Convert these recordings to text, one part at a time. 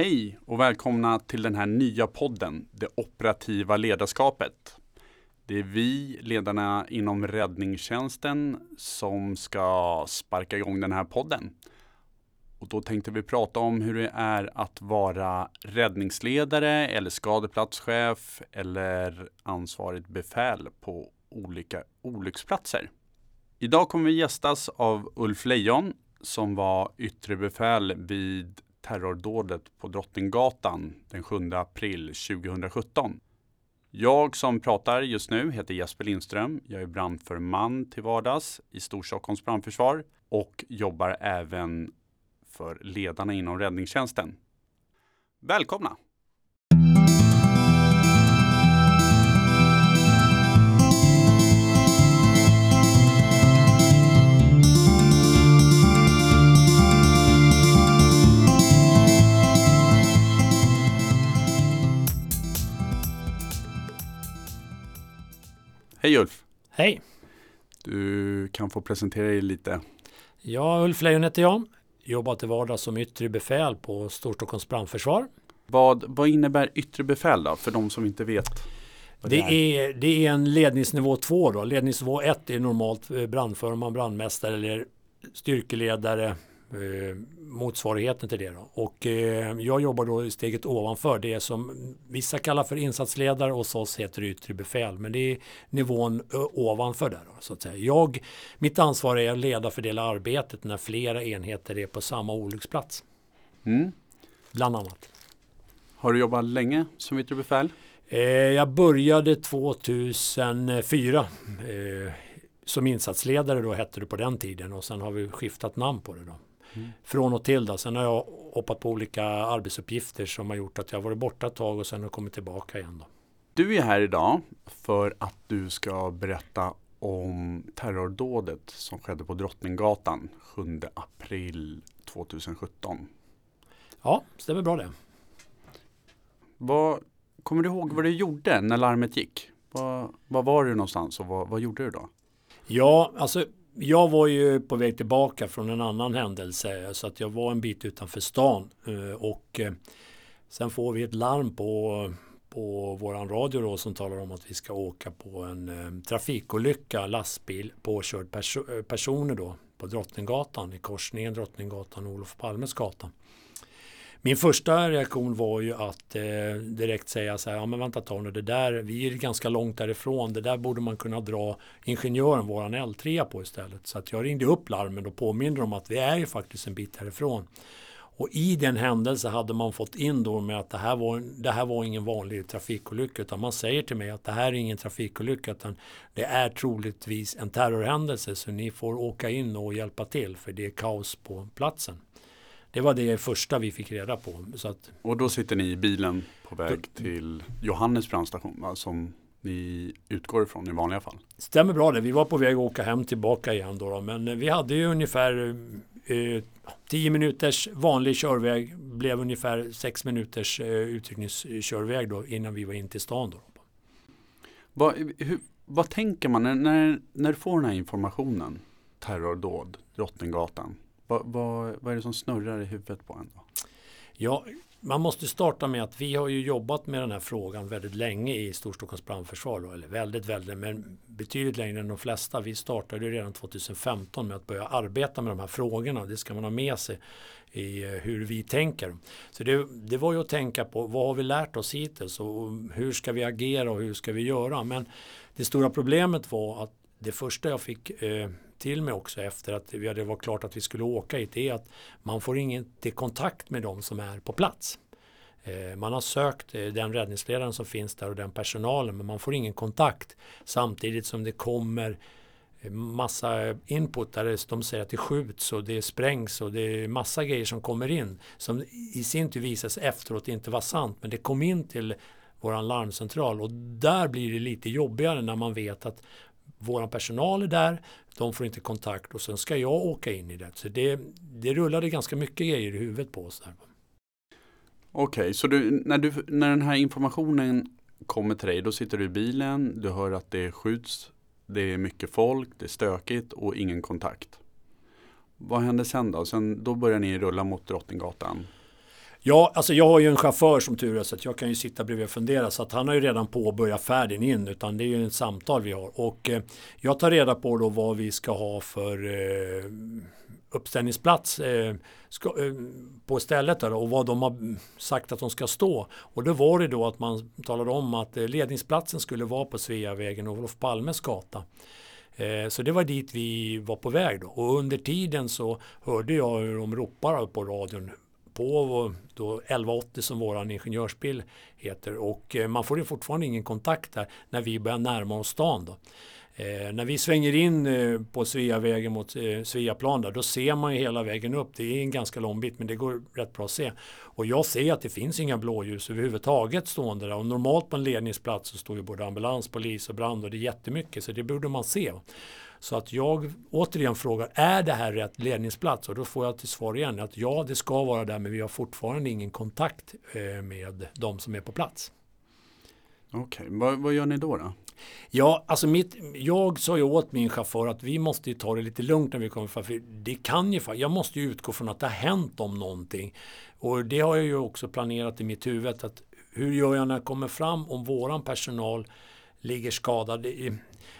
Hej och välkomna till den här nya podden, Det operativa ledarskapet. Det är vi, ledarna inom räddningstjänsten, som ska sparka igång den här podden. Och då tänkte vi prata om hur det är att vara räddningsledare eller skadeplatschef eller ansvarigt befäl på olika olycksplatser. Idag kommer vi gästas av Ulf Lejon som var yttre befäl vid terrordådet på Drottninggatan den 7 april 2017. Jag som pratar just nu heter Jesper Lindström. Jag är brandförman till vardags i Storstockholms brandförsvar och jobbar även för ledarna inom räddningstjänsten. Välkomna! Hej Ulf! Hej! Du kan få presentera dig lite. Ja, Ulf Lejon heter jag. Jobbar till vardags som yttre befäl på Storstockholms brandförsvar. Vad, vad innebär yttre befäl då, för de som inte vet? Det, är. det är en ledningsnivå 2 då. Ledningsnivå 1 är normalt eh, brandförman, brandmästare eller styrkeledare, eh, motsvarigheten till det. Då. Och eh, jag jobbar då i steget ovanför det som vissa kallar för insatsledare och hos oss heter det yttre befäl. Men det är nivån ovanför där. Då, så att säga. Jag, mitt ansvar är att leda och fördela arbetet när flera enheter är på samma olycksplats. Mm. Bland annat. Har du jobbat länge som yttre befäl? Eh, jag började 2004 eh, som insatsledare då hette det på den tiden och sen har vi skiftat namn på det då. Mm. Från och till då. Sen har jag hoppat på olika arbetsuppgifter som har gjort att jag varit borta ett tag och sen har kommit tillbaka igen. Då. Du är här idag för att du ska berätta om terrordådet som skedde på Drottninggatan 7 april 2017. Ja, stämmer bra det. Vad, kommer du ihåg vad du gjorde när larmet gick? Var, var var du någonstans och vad, vad gjorde du då? Ja, alltså jag var ju på väg tillbaka från en annan händelse så att jag var en bit utanför stan eh, och eh, sen får vi ett larm på, på våran radio då som talar om att vi ska åka på en eh, trafikolycka, lastbil, påkörd perso personer då på Drottninggatan i korsningen Drottninggatan och Olof Palmes gata. Min första reaktion var ju att eh, direkt säga så här, ja men vänta ta nu det där, vi är ganska långt därifrån, det där borde man kunna dra ingenjören, våran L3 på istället. Så att jag ringde upp larmen och påminde om att vi är ju faktiskt en bit härifrån. Och i den händelse hade man fått in då med att det här var, det här var ingen vanlig trafikolycka utan man säger till mig att det här är ingen trafikolycka utan det är troligtvis en terrorhändelse så ni får åka in och hjälpa till för det är kaos på platsen. Det var det första vi fick reda på. Så att, och då sitter ni i bilen på väg då, till Johannes brandstation va? som ni utgår ifrån i vanliga fall? Stämmer bra det. Vi var på väg att åka hem tillbaka igen då, då men vi hade ju ungefär eh, 10 minuters vanlig körväg blev ungefär 6 minuters eh, utryckningskörväg då innan vi var in till stan. Då. Vad, hur, vad tänker man när, när, när du får den här informationen? Terrordåd, Drottninggatan. Vad, vad, vad är det som snurrar i huvudet på en? Då? Ja, man måste starta med att vi har ju jobbat med den här frågan väldigt länge i Storstockholms brandförsvar. Då, eller väldigt, väldigt, men betydligt längre än de flesta. Vi startade redan 2015 med att börja arbeta med de här frågorna. Det ska man ha med sig i eh, hur vi tänker. Så det, det var ju att tänka på vad har vi lärt oss hittills och hur ska vi agera och hur ska vi göra. Men det stora problemet var att det första jag fick eh, till mig också efter att det var klart att vi skulle åka hit är att man får ingen kontakt med de som är på plats. Eh, man har sökt eh, den räddningsledaren som finns där och den personalen men man får ingen kontakt samtidigt som det kommer eh, massa input där de säger att det skjuts och det sprängs och det är massa grejer som kommer in som i sin tur visar sig efteråt inte vara sant men det kom in till våran larmcentral och där blir det lite jobbigare när man vet att vår personal är där, de får inte kontakt och sen ska jag åka in i det. Så det, det rullade ganska mycket grejer i huvudet på oss. Okej, okay, så du, när, du, när den här informationen kommer till dig, då sitter du i bilen, du hör att det skjuts, det är mycket folk, det är stökigt och ingen kontakt. Vad händer sen då? Sen, då börjar ni rulla mot Drottninggatan? Ja, alltså jag har ju en chaufför som tur är så att jag kan ju sitta bredvid och fundera så att han har ju redan påbörjat färden in utan det är ju ett samtal vi har och eh, jag tar reda på då vad vi ska ha för eh, uppställningsplats eh, ska, eh, på stället där, och vad de har sagt att de ska stå. Och då var det då att man talade om att eh, ledningsplatsen skulle vara på Sveavägen och Olof Palmes gata. Eh, så det var dit vi var på väg då. Och under tiden så hörde jag hur de ropar på radion på då 1180 som våran ingenjörsbil heter och eh, man får ju fortfarande ingen kontakt där när vi börjar närma oss stan. Då. Eh, när vi svänger in eh, på Sveavägen mot eh, Sveaplan där, då ser man ju hela vägen upp. Det är en ganska lång bit men det går rätt bra att se. Och jag ser att det finns inga blåljus överhuvudtaget stående där. Och normalt på en ledningsplats så står ju både ambulans, polis och brand och det är jättemycket så det borde man se. Så att jag återigen frågar, är det här rätt ledningsplats? Och då får jag till svar igen att ja, det ska vara där men vi har fortfarande ingen kontakt eh, med de som är på plats. Okej, okay. vad, vad gör ni då? då? Ja, alltså mitt, jag sa ju åt min chaufför att vi måste ta det lite lugnt när vi kommer fram. För det kan ju, jag måste ju utgå från att det har hänt om någonting. Och det har jag ju också planerat i mitt huvud. Att hur gör jag när jag kommer fram om våran personal ligger skadad?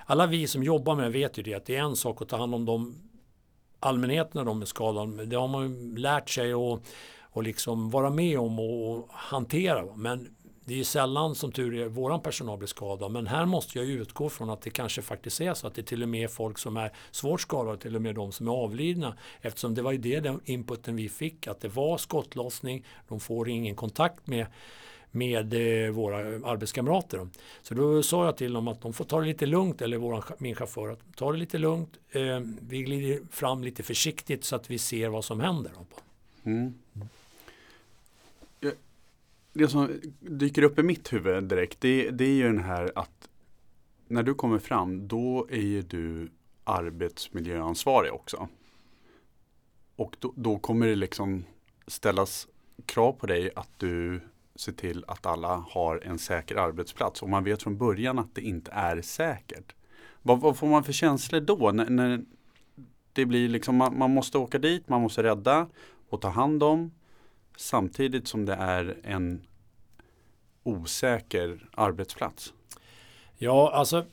Alla vi som jobbar med det vet ju det att det är en sak att ta hand om de allmänheten när de är skadade. Det har man ju lärt sig att och liksom vara med om och hantera. Men det är sällan som tur är våran personal blir skadad. Men här måste jag utgå från att det kanske faktiskt är så att det till och med är folk som är svårt skadade, till och med de som är avlidna. Eftersom det var ju det den inputen vi fick, att det var skottlossning, de får ingen kontakt med med eh, våra arbetskamrater. Så då sa jag till dem att de får ta det lite lugnt, eller våran, min chaufför, att ta det lite lugnt. Eh, vi glider fram lite försiktigt så att vi ser vad som händer. Mm det som dyker upp i mitt huvud direkt, det, det är ju den här att när du kommer fram, då är ju du arbetsmiljöansvarig också. Och då, då, kommer det liksom ställas krav på dig att du ser till att alla har en säker arbetsplats. Och man vet från början att det inte är säkert. Vad, vad får man för känslor då? När, när det blir liksom, man, man, måste åka dit, man måste rädda och ta hand om. Samtidigt som det är en osäker arbetsplats? Ja, alltså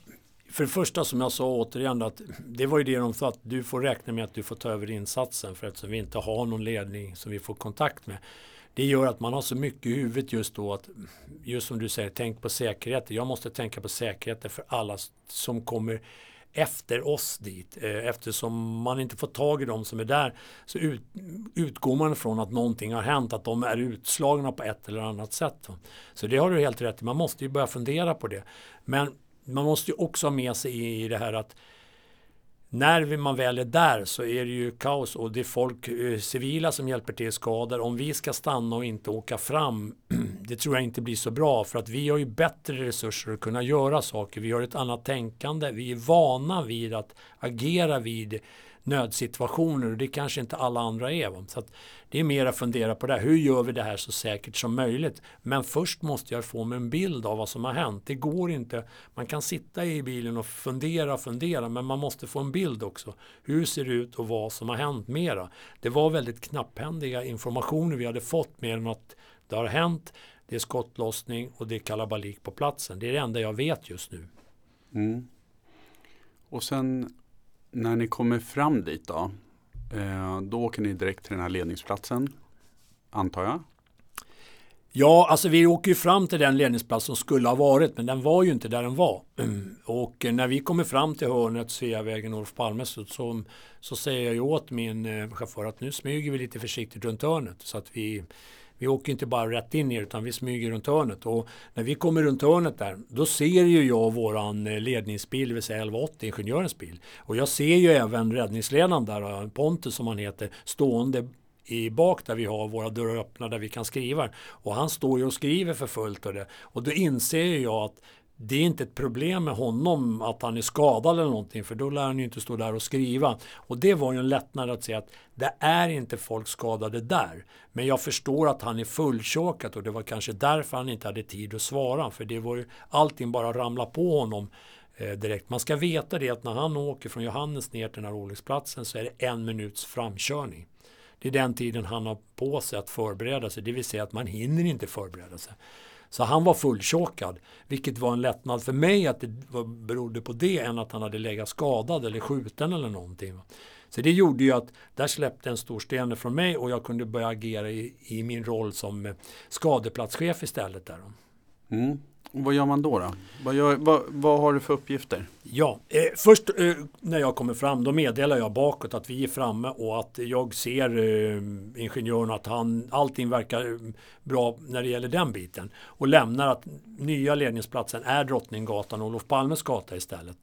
för det första som jag sa återigen att det var ju det de sa att du får räkna med att du får ta över insatsen för eftersom vi inte har någon ledning som vi får kontakt med. Det gör att man har så mycket i huvudet just då att just som du säger, tänk på säkerheten. Jag måste tänka på säkerheten för alla som kommer efter oss dit. Eh, eftersom man inte får tag i dem som är där så ut, utgår man från att någonting har hänt, att de är utslagna på ett eller annat sätt. Så det har du helt rätt i, man måste ju börja fundera på det. Men man måste ju också ha med sig i det här att när man väl är där så är det ju kaos och det är folk, eh, civila som hjälper till skador. Om vi ska stanna och inte åka fram, det tror jag inte blir så bra för att vi har ju bättre resurser att kunna göra saker. Vi har ett annat tänkande, vi är vana vid att agera vid nödsituationer och det kanske inte alla andra är. Så det är mer att fundera på det. här. Hur gör vi det här så säkert som möjligt? Men först måste jag få mig en bild av vad som har hänt. Det går inte. Man kan sitta i bilen och fundera och fundera men man måste få en bild också. Hur ser det ut och vad som har hänt mera? Det var väldigt knapphändiga informationer vi hade fått mer än att det har hänt. Det är skottlossning och det är kalabalik på platsen. Det är det enda jag vet just nu. Mm. Och sen när ni kommer fram dit då, eh, då åker ni direkt till den här ledningsplatsen, antar jag? Ja, alltså vi åker ju fram till den ledningsplats som skulle ha varit, men den var ju inte där den var. Och eh, när vi kommer fram till hörnet Sveavägen Olof Palme så, så, så, säger jag ju åt min eh, chaufför att nu smyger vi lite försiktigt runt hörnet så att vi vi åker inte bara rätt in i det utan vi smyger runt hörnet. Och när vi kommer runt hörnet där, då ser ju jag våran eh, ledningsbil, det vill säga 1180, ingenjörens bil. Och jag ser ju även räddningsledaren där, eh, Pontus som han heter, stående i bak där vi har våra dörrar öppna där vi kan skriva. Och han står ju och skriver för fullt. Och, det. och då inser jag att det är inte ett problem med honom att han är skadad eller någonting för då lär han ju inte stå där och skriva. Och det var ju en lättnad att se att det är inte folk skadade där. Men jag förstår att han är fulltjåkat och det var kanske därför han inte hade tid att svara. För det var ju allting bara ramla på honom eh, direkt. Man ska veta det att när han åker från Johannes ner till den här olycksplatsen så är det en minuts framkörning. Det är den tiden han har på sig att förbereda sig, det vill säga att man hinner inte förbereda sig. Så han var fulltjockad, vilket var en lättnad för mig att det berodde på det än att han hade legat skadad eller skjuten eller någonting. Så det gjorde ju att där släppte en stor sten från mig och jag kunde börja agera i, i min roll som eh, skadeplatschef istället. Där. Mm. Och vad gör man då? då? Vad, gör, vad, vad har du för uppgifter? Ja, eh, först eh, när jag kommer fram då meddelar jag bakåt att vi är framme och att jag ser eh, ingenjören att han, allting verkar eh, bra när det gäller den biten. Och lämnar att nya ledningsplatsen är Drottninggatan och Olof Palmes gata istället.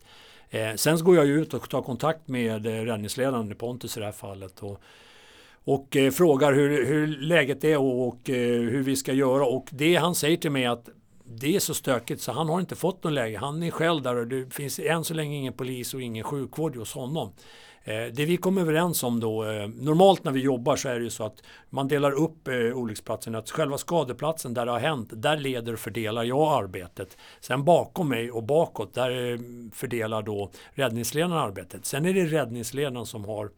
Eh, sen går jag ut och tar kontakt med eh, räddningsledaren Pontus i det här fallet. Och, och eh, frågar hur, hur, läget är och, och eh, hur vi ska göra. Och det han säger till mig är att det är så stökigt så han har inte fått någon läge. Han är själv där och det finns än så länge ingen polis och ingen sjukvård hos honom. Eh, det vi kom överens om då, eh, normalt när vi jobbar så är det ju så att man delar upp eh, olycksplatsen, att själva skadeplatsen där det har hänt, där leder och fördelar jag arbetet. Sen bakom mig och bakåt, där fördelar då räddningsledaren arbetet. Sen är det räddningsledaren som har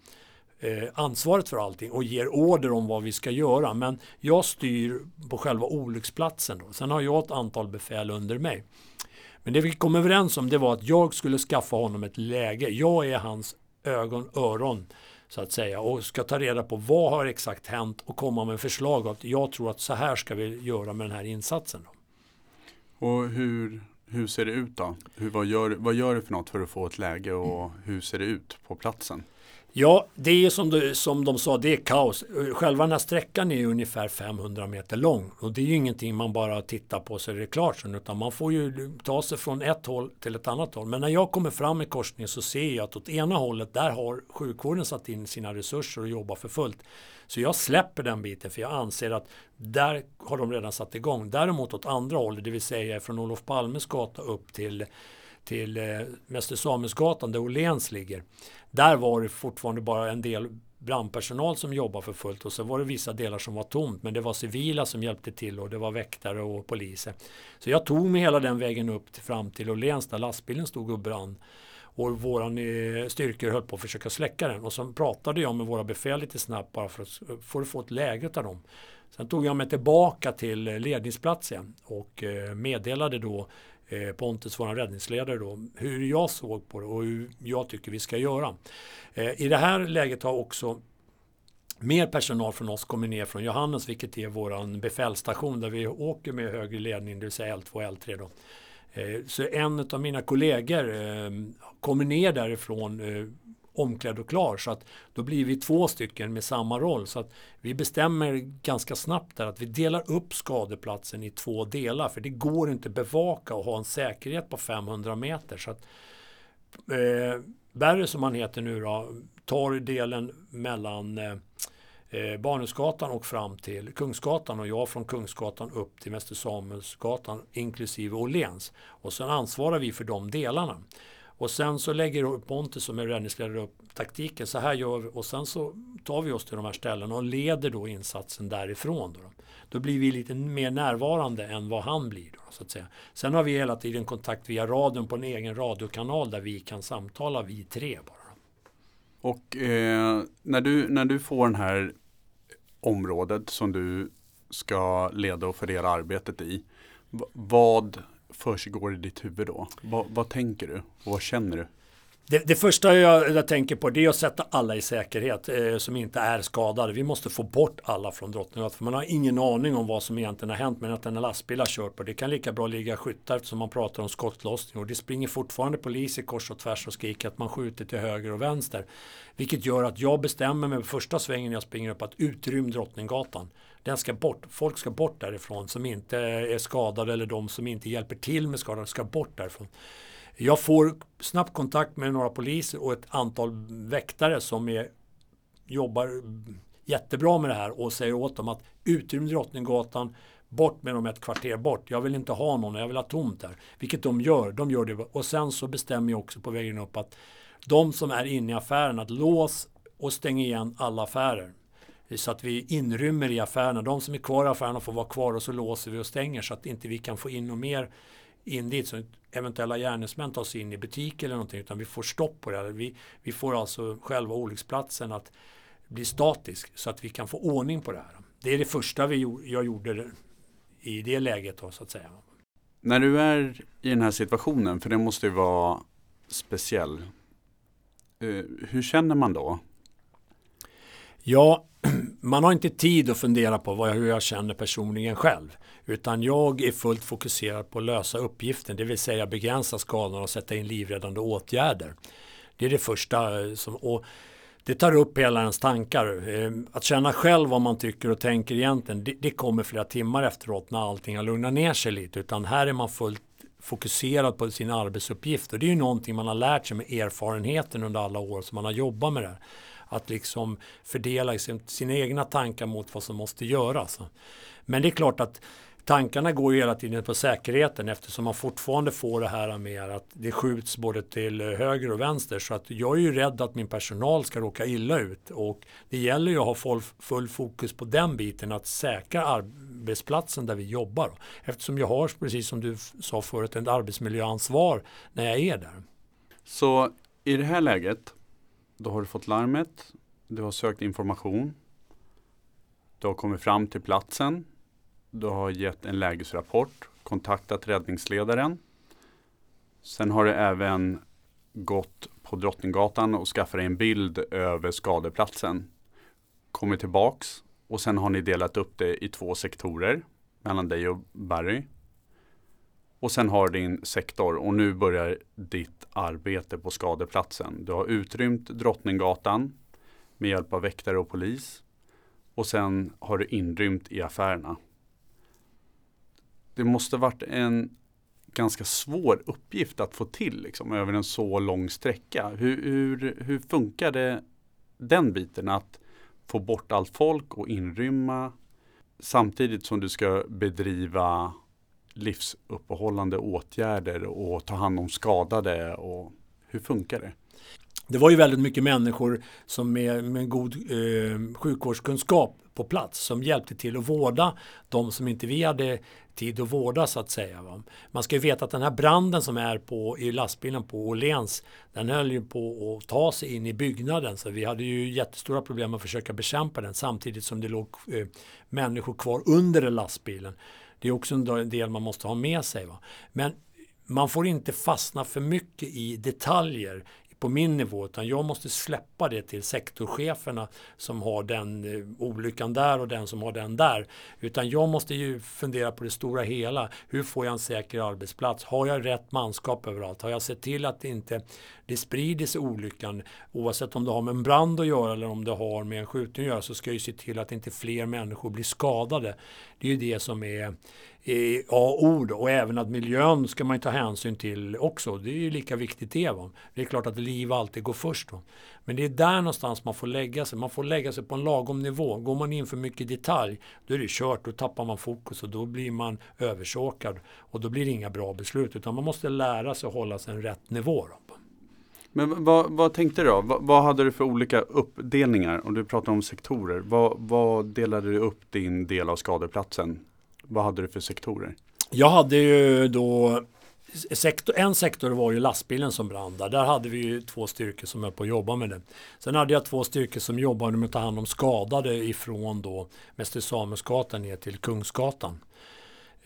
Eh, ansvaret för allting och ger order om vad vi ska göra. Men jag styr på själva olycksplatsen. Då. Sen har jag ett antal befäl under mig. Men det vi kom överens om det var att jag skulle skaffa honom ett läge. Jag är hans ögon, öron så att säga och ska ta reda på vad har exakt hänt och komma med förslag. Att jag tror att så här ska vi göra med den här insatsen. Då. Och hur, hur ser det ut då? Hur, vad, gör, vad gör du för något för att få ett läge och hur ser det ut på platsen? Ja, det är som, du, som de sa, det är kaos. Själva den här sträckan är ungefär 500 meter lång. Och det är ju ingenting man bara tittar på så är det klart sen. Utan man får ju ta sig från ett håll till ett annat håll. Men när jag kommer fram i korsningen så ser jag att åt ena hållet där har sjukvården satt in sina resurser och jobbar för fullt. Så jag släpper den biten för jag anser att där har de redan satt igång. Däremot åt andra hållet, det vill säga från Olof Palmes gata upp till till eh, Mäster Samuelsgatan där Åhléns ligger. Där var det fortfarande bara en del brandpersonal som jobbade för fullt och så var det vissa delar som var tomt men det var civila som hjälpte till och det var väktare och poliser. Så jag tog mig hela den vägen upp till, fram till Åhléns där lastbilen stod och brann och våran eh, styrkor höll på att försöka släcka den och så pratade jag med våra befäl lite snabbt bara för att få, få ett läge av dem. Sen tog jag mig tillbaka till eh, ledningsplatsen och eh, meddelade då Eh, Pontus, vår räddningsledare, då, hur jag såg på det och hur jag tycker vi ska göra. Eh, I det här läget har också mer personal från oss kommit ner från Johannes, vilket är vår befälsstation där vi åker med högre ledning, det vill säga L2 och L3. Då. Eh, så en av mina kollegor eh, kommer ner därifrån eh, omklädd och klar. Så att då blir vi två stycken med samma roll. Så att vi bestämmer ganska snabbt där att vi delar upp skadeplatsen i två delar. För det går inte bevaka och ha en säkerhet på 500 meter. Så att, eh, Berre som han heter nu då, tar delen mellan eh, eh, Barnhusgatan och fram till Kungsgatan och jag från Kungsgatan upp till Mäster Samuelsgatan inklusive Åhléns. Och sen ansvarar vi för de delarna. Och sen så lägger Pontus som är räddningsledare upp taktiken. Så här gör vi och sen så tar vi oss till de här ställena och leder då insatsen därifrån. Då, då blir vi lite mer närvarande än vad han blir. Då, så att säga. Sen har vi hela tiden kontakt via radion på en egen radiokanal där vi kan samtala vi tre bara. Och eh, när, du, när du får det här området som du ska leda och fördela arbetet i. Vad försiggår i ditt huvud då? Vad, vad tänker du och vad känner du? Det, det, första jag, jag, tänker på det är att sätta alla i säkerhet eh, som inte är skadade. Vi måste få bort alla från Drottninggatan. För man har ingen aning om vad som egentligen har hänt men att en lastbil har kört på. Det kan lika bra ligga skyttar eftersom man pratar om skottlossning. Och det springer fortfarande poliser kors och tvärs och skriker att man skjuter till höger och vänster. Vilket gör att jag bestämmer mig första svängen jag springer upp att utrym Drottninggatan. Den ska bort. Folk ska bort därifrån som inte är skadade eller de som inte hjälper till med skadade ska bort därifrån. Jag får snabbt kontakt med några poliser och ett antal väktare som är, jobbar jättebra med det här och säger åt dem att utrym Drottninggatan, bort med dem ett kvarter bort. Jag vill inte ha någon, jag vill ha tomt där. Vilket de gör, de gör det. Och sen så bestämmer jag också på vägen upp att de som är inne i affären, att lås och stäng igen alla affärer. Så att vi inrymmer i affärerna. De som är kvar i affärerna får vara kvar och så låser vi och stänger så att inte vi kan få in något mer in dit. Så eventuella gärningsmän tar sig in i butik eller någonting. Utan vi får stopp på det. Vi, vi får alltså själva olycksplatsen att blir statisk så att vi kan få ordning på det här. Det är det första vi, jag gjorde i det läget då, så att säga. När du är i den här situationen, för det måste ju vara speciell. Eh, hur känner man då? Ja, man har inte tid att fundera på vad, hur jag känner personligen själv. Utan jag är fullt fokuserad på att lösa uppgiften, det vill säga begränsa skadorna och sätta in livräddande åtgärder. Det är det första. Eh, som, och det tar upp hela ens tankar. Eh, att känna själv vad man tycker och tänker egentligen, det, det kommer flera timmar efteråt när allting har lugnat ner sig lite. Utan här är man fullt fokuserad på sin arbetsuppgift. Och det är ju någonting man har lärt sig med erfarenheten under alla år som man har jobbat med det. här. Att liksom fördela sina egna tankar mot vad som måste göras. Men det är klart att tankarna går ju hela tiden på säkerheten eftersom man fortfarande får det här med att det skjuts både till höger och vänster. Så att jag är ju rädd att min personal ska råka illa ut. Och det gäller ju att ha full, full fokus på den biten, att säkra arbetsplatsen där vi jobbar. Eftersom jag har, precis som du sa förut, ett arbetsmiljöansvar när jag är där. Så i det här läget, då har du fått larmet, du har sökt information, du har kommit fram till platsen, du har gett en lägesrapport, kontaktat räddningsledaren. Sen har du även gått på Drottninggatan och skaffat en bild över skadeplatsen. Kommit tillbaks och sen har ni delat upp det i två sektorer mellan dig och Barry. Och sen har din sektor och nu börjar ditt arbete på skadeplatsen. Du har utrymt Drottninggatan med hjälp av väktare och polis. Och sen har du inrymt i affärerna det måste varit en ganska svår uppgift att få till liksom, över en så lång sträcka. Hur, hur, hur funkar det den biten att få bort allt folk och inrymma samtidigt som du ska bedriva livsuppehållande åtgärder och ta hand om skadade och hur funkar det? Det var ju väldigt mycket människor som med, med god eh, sjukvårdskunskap på plats som hjälpte till att vårda de som inte vi hade tid att vårda så att säga. Va? Man ska ju veta att den här branden som är på, i lastbilen på Åhléns den höll ju på att ta sig in i byggnaden så vi hade ju jättestora problem att försöka bekämpa den samtidigt som det låg eh, människor kvar under lastbilen. Det är också en del man måste ha med sig. Va? Men man får inte fastna för mycket i detaljer på min nivå utan jag måste släppa det till sektorcheferna som har den eh, olyckan där och den som har den där. Utan jag måste ju fundera på det stora hela. Hur får jag en säker arbetsplats? Har jag rätt manskap överallt? Har jag sett till att det inte det sprider sig olyckan oavsett om det har med en brand att göra eller om det har med en skjutning att göra så ska jag ju se till att inte fler människor blir skadade. Det är ju det som är A-ord och även att miljön ska man ta hänsyn till också. Det är ju lika viktigt det. Va? Det är klart att liv alltid går först. Va? Men det är där någonstans man får lägga sig. Man får lägga sig på en lagom nivå. Går man in för mycket detalj, då är det kört. Då tappar man fokus och då blir man översåkad. Och då blir det inga bra beslut. Utan man måste lära sig att hålla sig en rätt nivå. Då. Men vad, vad tänkte du då? Vad, vad, hade du för olika uppdelningar? Om du pratar om sektorer. Vad, vad delade du upp din del av skadeplatsen? Vad hade du för sektorer? Jag hade ju då Sektor, en sektor var ju lastbilen som brann där. Där hade vi ju två styrkor som höll på att jobba med det. Sen hade jag två styrkor som jobbade med att ta hand om skadade ifrån då Mäster Samuelsgatan ner till Kungsgatan.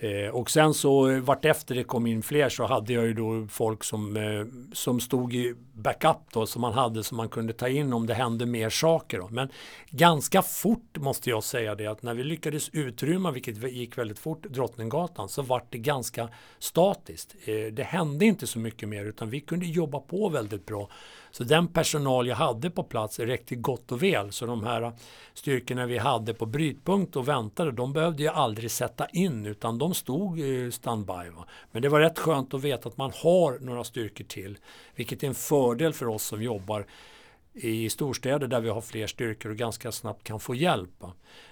Eh, och sen så vartefter det kom in fler så hade jag ju då folk som, eh, som stod i backup då som man hade som man kunde ta in om det hände mer saker. Då. Men ganska fort måste jag säga det att när vi lyckades utrymma, vilket gick väldigt fort, Drottninggatan så vart det ganska statiskt. Eh, det hände inte så mycket mer utan vi kunde jobba på väldigt bra. Så den personal jag hade på plats räckte gott och väl. Så de här styrkorna vi hade på brytpunkt och väntade, de behövde jag aldrig sätta in utan de stod standby. Va? Men det var rätt skönt att veta att man har några styrkor till. Vilket är en fördel för oss som jobbar i storstäder där vi har fler styrkor och ganska snabbt kan få hjälp.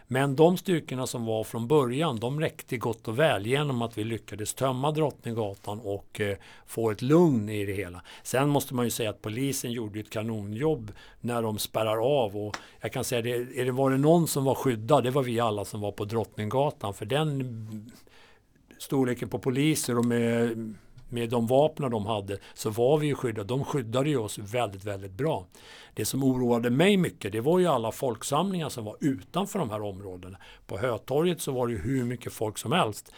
Men de styrkorna som var från början de räckte gott och väl genom att vi lyckades tömma Drottninggatan och eh, få ett lugn i det hela. Sen måste man ju säga att polisen gjorde ett kanonjobb när de spärrar av och jag kan säga det, är det var det någon som var skyddad det var vi alla som var på Drottninggatan för den storleken på poliser och med med de vapnen de hade så var vi ju skyddade. De skyddade ju oss väldigt, väldigt bra. Det som oroade mig mycket det var ju alla folksamlingar som var utanför de här områdena. På Hötorget så var det ju hur mycket folk som helst.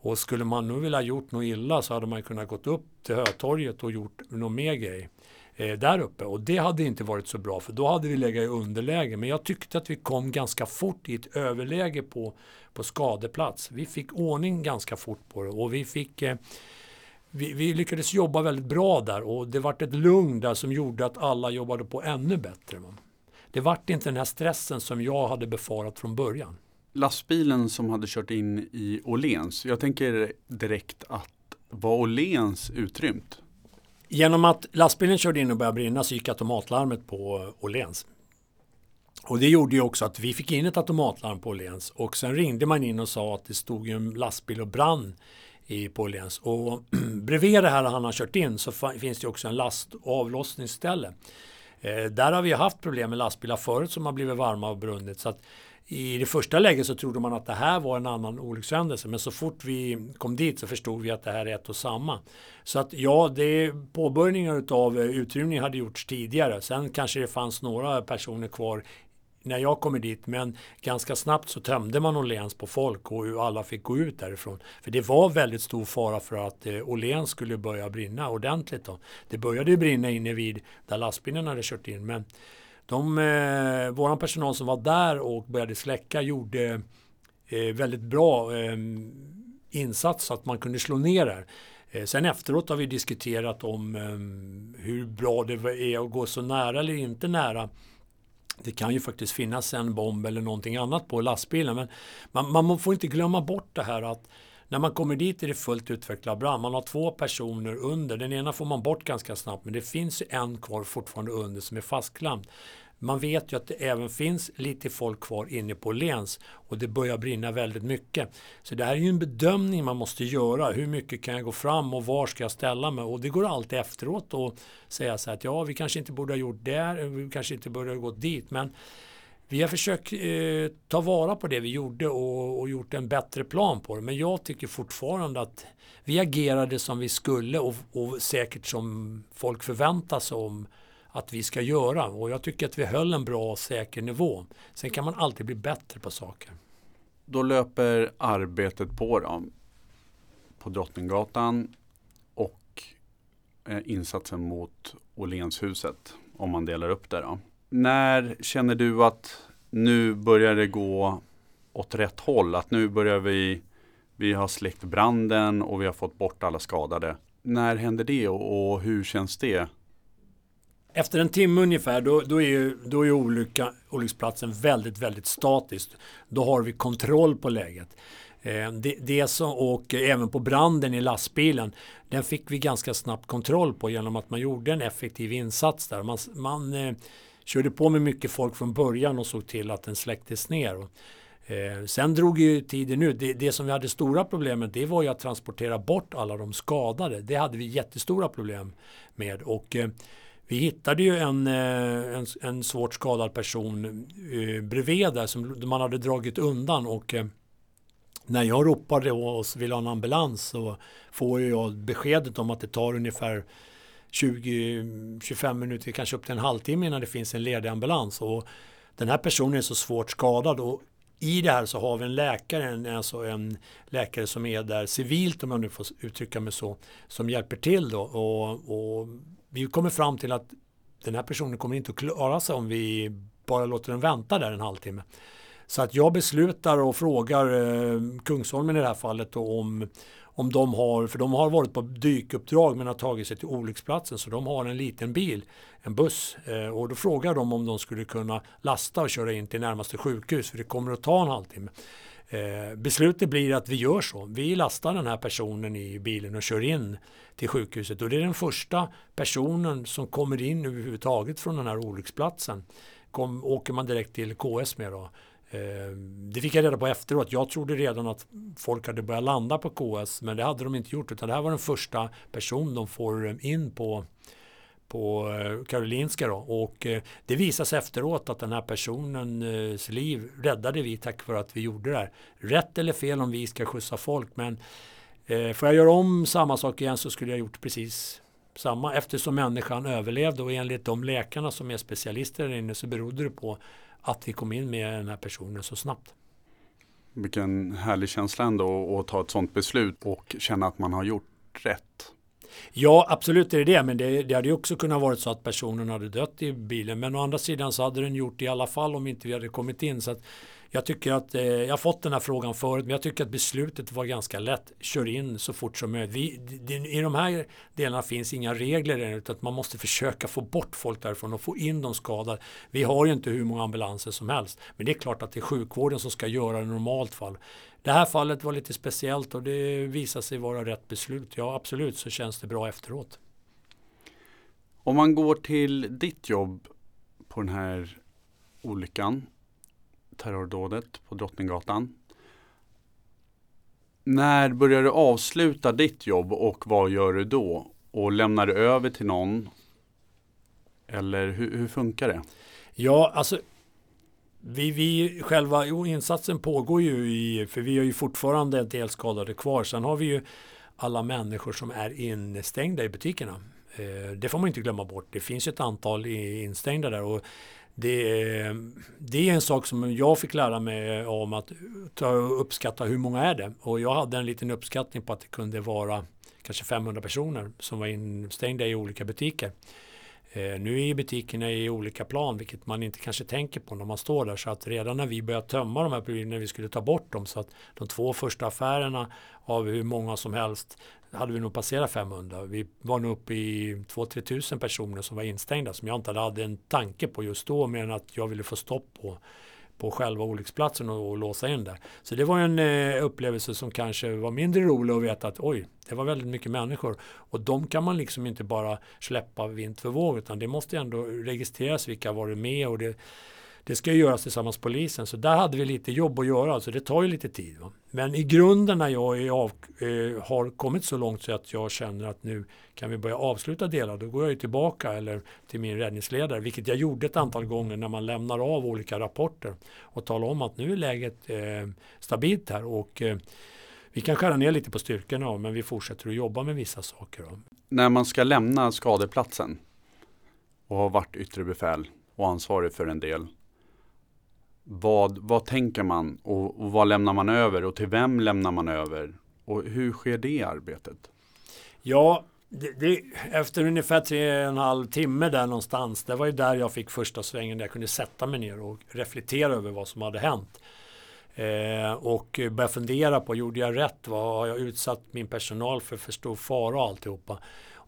Och skulle man nu vilja gjort något illa så hade man kunnat gått upp till Hötorget och gjort någon mer grej eh, där uppe. Och det hade inte varit så bra för då hade vi legat i underläge. Men jag tyckte att vi kom ganska fort i ett överläge på, på skadeplats. Vi fick ordning ganska fort på det och vi fick eh, vi, vi, lyckades jobba väldigt bra där och det vart ett lugn där som gjorde att alla jobbade på ännu bättre. Det vart inte den här stressen som jag hade befarat från början. Lastbilen som hade kört in i Åhléns, jag tänker direkt att var Åhléns utrymt? Genom att lastbilen körde in och började brinna så gick automatlarmet på Åhléns. Och det gjorde ju också att vi fick in ett automatlarm på Åhléns och sen ringde man in och sa att det stod en lastbil och brann i på Åhléns. Och bredvid det här han har kört in så finns det också en last och avlossningsställe. Eh, där har vi haft problem med lastbilar förut som har blivit varma och brunnit. Så att i det första läget så trodde man att det här var en annan olyckshändelse men så fort vi kom dit så förstod vi att det här är ett och samma. Så att ja, det påbörjningar av eh, utrymning hade gjorts tidigare. Sen kanske det fanns några personer kvar när jag kommer dit men ganska snabbt så tömde man Åhléns på folk och alla fick gå ut därifrån. För det var väldigt stor fara för att eh, Åhléns skulle börja brinna ordentligt. Då. Det började brinna inne vid där lastbilen hade kört in men de, eh, våran personal som var där och började släcka gjorde eh, väldigt bra eh, insats så att man kunde slå ner det. Eh, sen efteråt har vi diskuterat om ehm, hur bra det är att gå så nära eller inte nära. Det kan ju faktiskt finnas en bomb eller någonting annat på lastbilen. Men man, man får inte glömma bort det här att när man kommer dit är det fullt utvecklad brand. Man har två personer under. Den ena får man bort ganska snabbt men det finns en kvar fortfarande under som är fastklämd. Man vet ju att det även finns lite folk kvar inne på Lens och det börjar brinna väldigt mycket. Så det här är ju en bedömning man måste göra. Hur mycket kan jag gå fram och var ska jag ställa mig? Och det går alltid efteråt att säga så här att ja, vi kanske inte borde ha gjort det, vi kanske inte borde ha gått dit. Men vi har försökt eh, ta vara på det vi gjorde och, och, gjort en bättre plan på det. Men jag tycker fortfarande att vi agerade som vi skulle och, och säkert som folk förväntar sig om att vi ska göra. Och jag tycker att vi höll en bra och säker nivå. Sen kan man alltid bli bättre på saker. Då löper arbetet på då, på Drottninggatan och eh, insatsen mot Åhlénshuset om man delar upp det. Då. När känner du att nu börjar det gå åt rätt håll? Att nu börjar vi, vi har släckt branden och vi har fått bort alla skadade. När händer det och hur känns det? Efter en timme ungefär då, då är, ju, då är olycka, olycksplatsen väldigt, väldigt statisk. Då har vi kontroll på läget. Eh, det, det som, och även på branden i lastbilen, den fick vi ganska snabbt kontroll på genom att man gjorde en effektiv insats där. Man, man eh, körde på med mycket folk från början och såg till att den släcktes ner. Och, eh, sen drog ju tiden ut. Det, det, som vi hade stora problem med det var ju att transportera bort alla de skadade. Det hade vi jättestora problem med. Och, eh, vi hittade ju en, eh, en, en svårt skadad person eh, bredvid där som man hade dragit undan och eh, när jag ropade och ville ha en ambulans så får jag beskedet om att det tar ungefär 20-25 minuter, kanske upp till en halvtimme innan det finns en ledig ambulans. Och den här personen är så svårt skadad och i det här så har vi en läkare, en, alltså en läkare som är där civilt om jag nu får uttrycka mig så, som hjälper till då. Och, och vi kommer fram till att den här personen kommer inte att klara sig om vi bara låter den vänta där en halvtimme. Så att jag beslutar och frågar eh, Kungsholmen i det här fallet om, om de har, för de har varit på dykuppdrag men har tagit sig till olycksplatsen så de har en liten bil, en buss eh, och då frågar de om de skulle kunna lasta och köra in till närmaste sjukhus för det kommer att ta en halvtimme. Eh, beslutet blir att vi gör så. Vi lastar den här personen i bilen och kör in till sjukhuset. Och det är den första personen som kommer in överhuvudtaget från den här olycksplatsen. Kom, åker man direkt till KS med då. Eh, det fick jag reda på efteråt. Jag trodde redan att folk hade börjat landa på KS men det hade de inte gjort utan det här var den första person de får in på på eh, Karolinska då. och eh, det visas efteråt att den här personens eh, liv räddade vi tack vare att vi gjorde det här. Rätt eller fel om vi ska skjutsa folk men får jag göra om samma sak igen så skulle jag gjort precis samma eftersom människan överlevde och enligt de läkarna som är specialister där inne så berodde det på att vi kom in med den här personen så snabbt. Vilken härlig känsla ändå att ta ett sådant beslut och känna att man har gjort rätt. Ja, absolut är det det. Men det, det hade ju också kunnat vara så att personen hade dött i bilen. Men å andra sidan så hade den gjort det i alla fall om inte vi hade kommit in. Så att jag tycker att, eh, jag har fått den här frågan förut, men jag tycker att beslutet var ganska lätt. Kör in så fort som möjligt. I de här delarna finns inga regler än, utan att man måste försöka få bort folk därifrån och få in de skadade. Vi har ju inte hur många ambulanser som helst, men det är klart att det är sjukvården som ska göra det i normalt fall. Det här fallet var lite speciellt och det visade sig vara rätt beslut. Ja, absolut så känns det bra efteråt. Om man går till ditt jobb på den här olyckan terrordådet på Drottninggatan. När börjar du avsluta ditt jobb och vad gör du då? Och lämnar du över till någon? Eller hur, hur funkar det? Ja, alltså vi, vi själva jo, insatsen pågår ju i, för vi har ju fortfarande en del skadade kvar. Sen har vi ju alla människor som är instängda i butikerna. Eh, det får man inte glömma bort. Det finns ett antal instängda där och det, det är en sak som jag fick lära mig om att ta uppskatta hur många är det. Och jag hade en liten uppskattning på att det kunde vara kanske 500 personer som var instängda i olika butiker. Eh, nu är butikerna i olika plan, vilket man inte kanske tänker på när man står där. Så att redan när vi började tömma de här problemen, när vi skulle ta bort dem, så att de två första affärerna av hur många som helst hade vi nog passerat 500. Vi var nog uppe i 2-3 tusen personer som var instängda som jag inte hade en tanke på just då mer än att jag ville få stopp på, på själva olycksplatsen och, och låsa in där. Så det var en eh, upplevelse som kanske var mindre rolig att veta att oj, det var väldigt mycket människor. Och de kan man liksom inte bara släppa vind för våg utan det måste ändå registreras vilka var med och det det ska ju göras tillsammans med polisen. Så där hade vi lite jobb att göra. så det tar ju lite tid. Va? Men i grunden när jag av, eh, har kommit så långt så att jag känner att nu kan vi börja avsluta delar. Då går jag ju tillbaka eller till min räddningsledare. Vilket jag gjorde ett antal gånger när man lämnar av olika rapporter. Och talar om att nu är läget eh, stabilt här. Och eh, vi kan skära ner lite på styrkorna men vi fortsätter att jobba med vissa saker. Då. När man ska lämna skadeplatsen och har varit yttre befäl och ansvarig för en del vad, vad tänker man och, och vad lämnar man över och till vem lämnar man över? Och hur sker det arbetet? Ja, det, det, efter ungefär tre och en halv timme där någonstans, det var ju där jag fick första svängen där jag kunde sätta mig ner och reflektera över vad som hade hänt. Eh, och börja fundera på, gjorde jag rätt? Vad har jag utsatt min personal för för stor fara och alltihopa?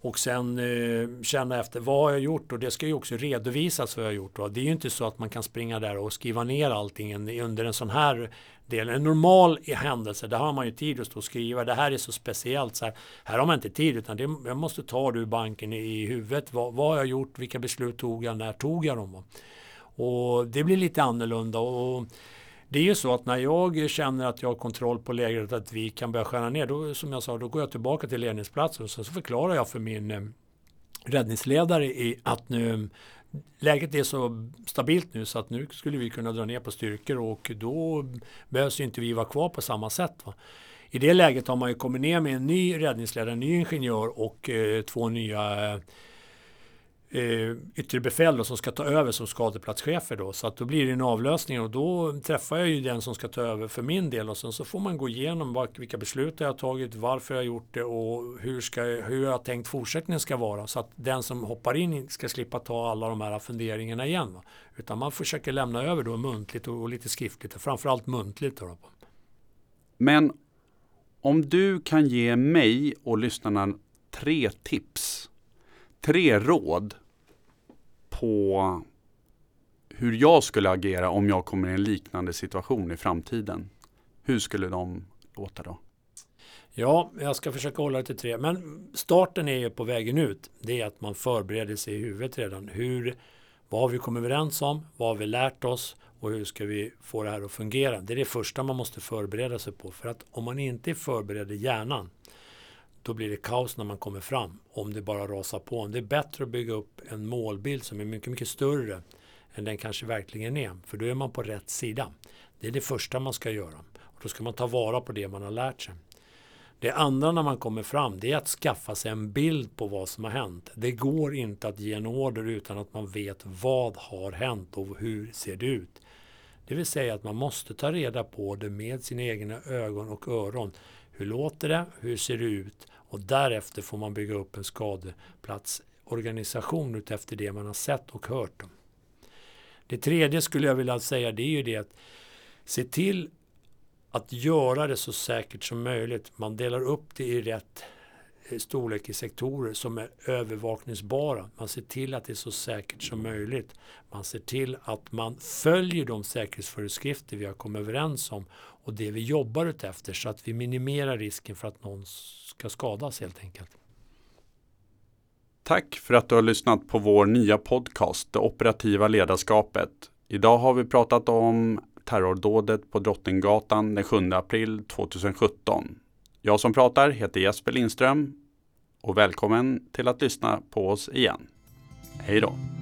Och sen eh, känna efter vad har jag gjort och det ska ju också redovisas vad jag har gjort. Det är ju inte så att man kan springa där och skriva ner allting under en sån här del. En normal händelse, där har man ju tid att stå och skriva. Det här är så speciellt. Så här, här har man inte tid utan det, jag måste ta det ur banken i, huvudet. Vad, vad har jag gjort? Vilka beslut tog jag? När tog jag dem? Och det blir lite annorlunda. Och, det är ju så att när jag känner att jag har kontroll på lägret, att vi kan börja skära ner, då, som jag sa, då går jag tillbaka till ledningsplatsen och sen så förklarar jag för min eh, räddningsledare i att nu läget är så stabilt nu så att nu skulle vi kunna dra ner på styrkor och då behövs ju inte vi vara kvar på samma sätt. Va? I det läget har man ju kommit ner med en ny räddningsledare, en ny ingenjör och eh, två nya eh, eh, yttre befäl då, som ska ta över som skadeplatschefer. Då. Så att då blir det en avlösning och då träffar jag ju den som ska ta över för min del och sen så får man gå igenom var, vilka beslut jag har tagit, varför jag har gjort det och hur, ska, hur jag har tänkt fortsättningen ska vara. Så att den som hoppar in ska slippa ta alla de här funderingarna igen. Va? Utan man försöker lämna över då muntligt och, och lite skriftligt, och framförallt muntligt. Då. Men om du kan ge mig och lyssnarna tre tips tre råd på hur jag skulle agera om jag kommer i en liknande situation i framtiden. Hur skulle de låta då? Ja, jag ska försöka hålla det till tre. Men starten är ju på vägen ut. Det är att man förbereder sig i huvudet redan. Hur, vad har vi kommit överens om? Vad har vi lärt oss? Och hur ska vi få det här att fungera? Det är det första man måste förbereda sig på. För att om man inte är förberedd i hjärnan då blir det kaos när man kommer fram om det bara rasar på. Det är bättre att bygga upp en målbild som är mycket, mycket större än den kanske verkligen är. För då är man på rätt sida. Det är det första man ska göra. Och då ska man ta vara på det man har lärt sig. Det andra när man kommer fram det är att skaffa sig en bild på vad som har hänt. Det går inte att ge en order utan att man vet vad har hänt och hur ser det ut. Det vill säga att man måste ta reda på det med sina egna ögon och öron. Hur låter det? Hur ser det ut? Och därefter får man bygga upp en skadeplatsorganisation utefter det man har sett och hört. Det tredje skulle jag vilja säga det är ju det att se till att göra det så säkert som möjligt. Man delar upp det i rätt storlek i sektorer som är övervakningsbara. Man ser till att det är så säkert som möjligt. Man ser till att man följer de säkerhetsföreskrifter vi har kommit överens om och det vi jobbar utefter så att vi minimerar risken för att någon ska skadas helt enkelt. Tack för att du har lyssnat på vår nya podcast Det operativa ledarskapet. Idag har vi pratat om terrordådet på Drottninggatan den 7 april 2017. Jag som pratar heter Jesper Lindström och välkommen till att lyssna på oss igen. Hej då!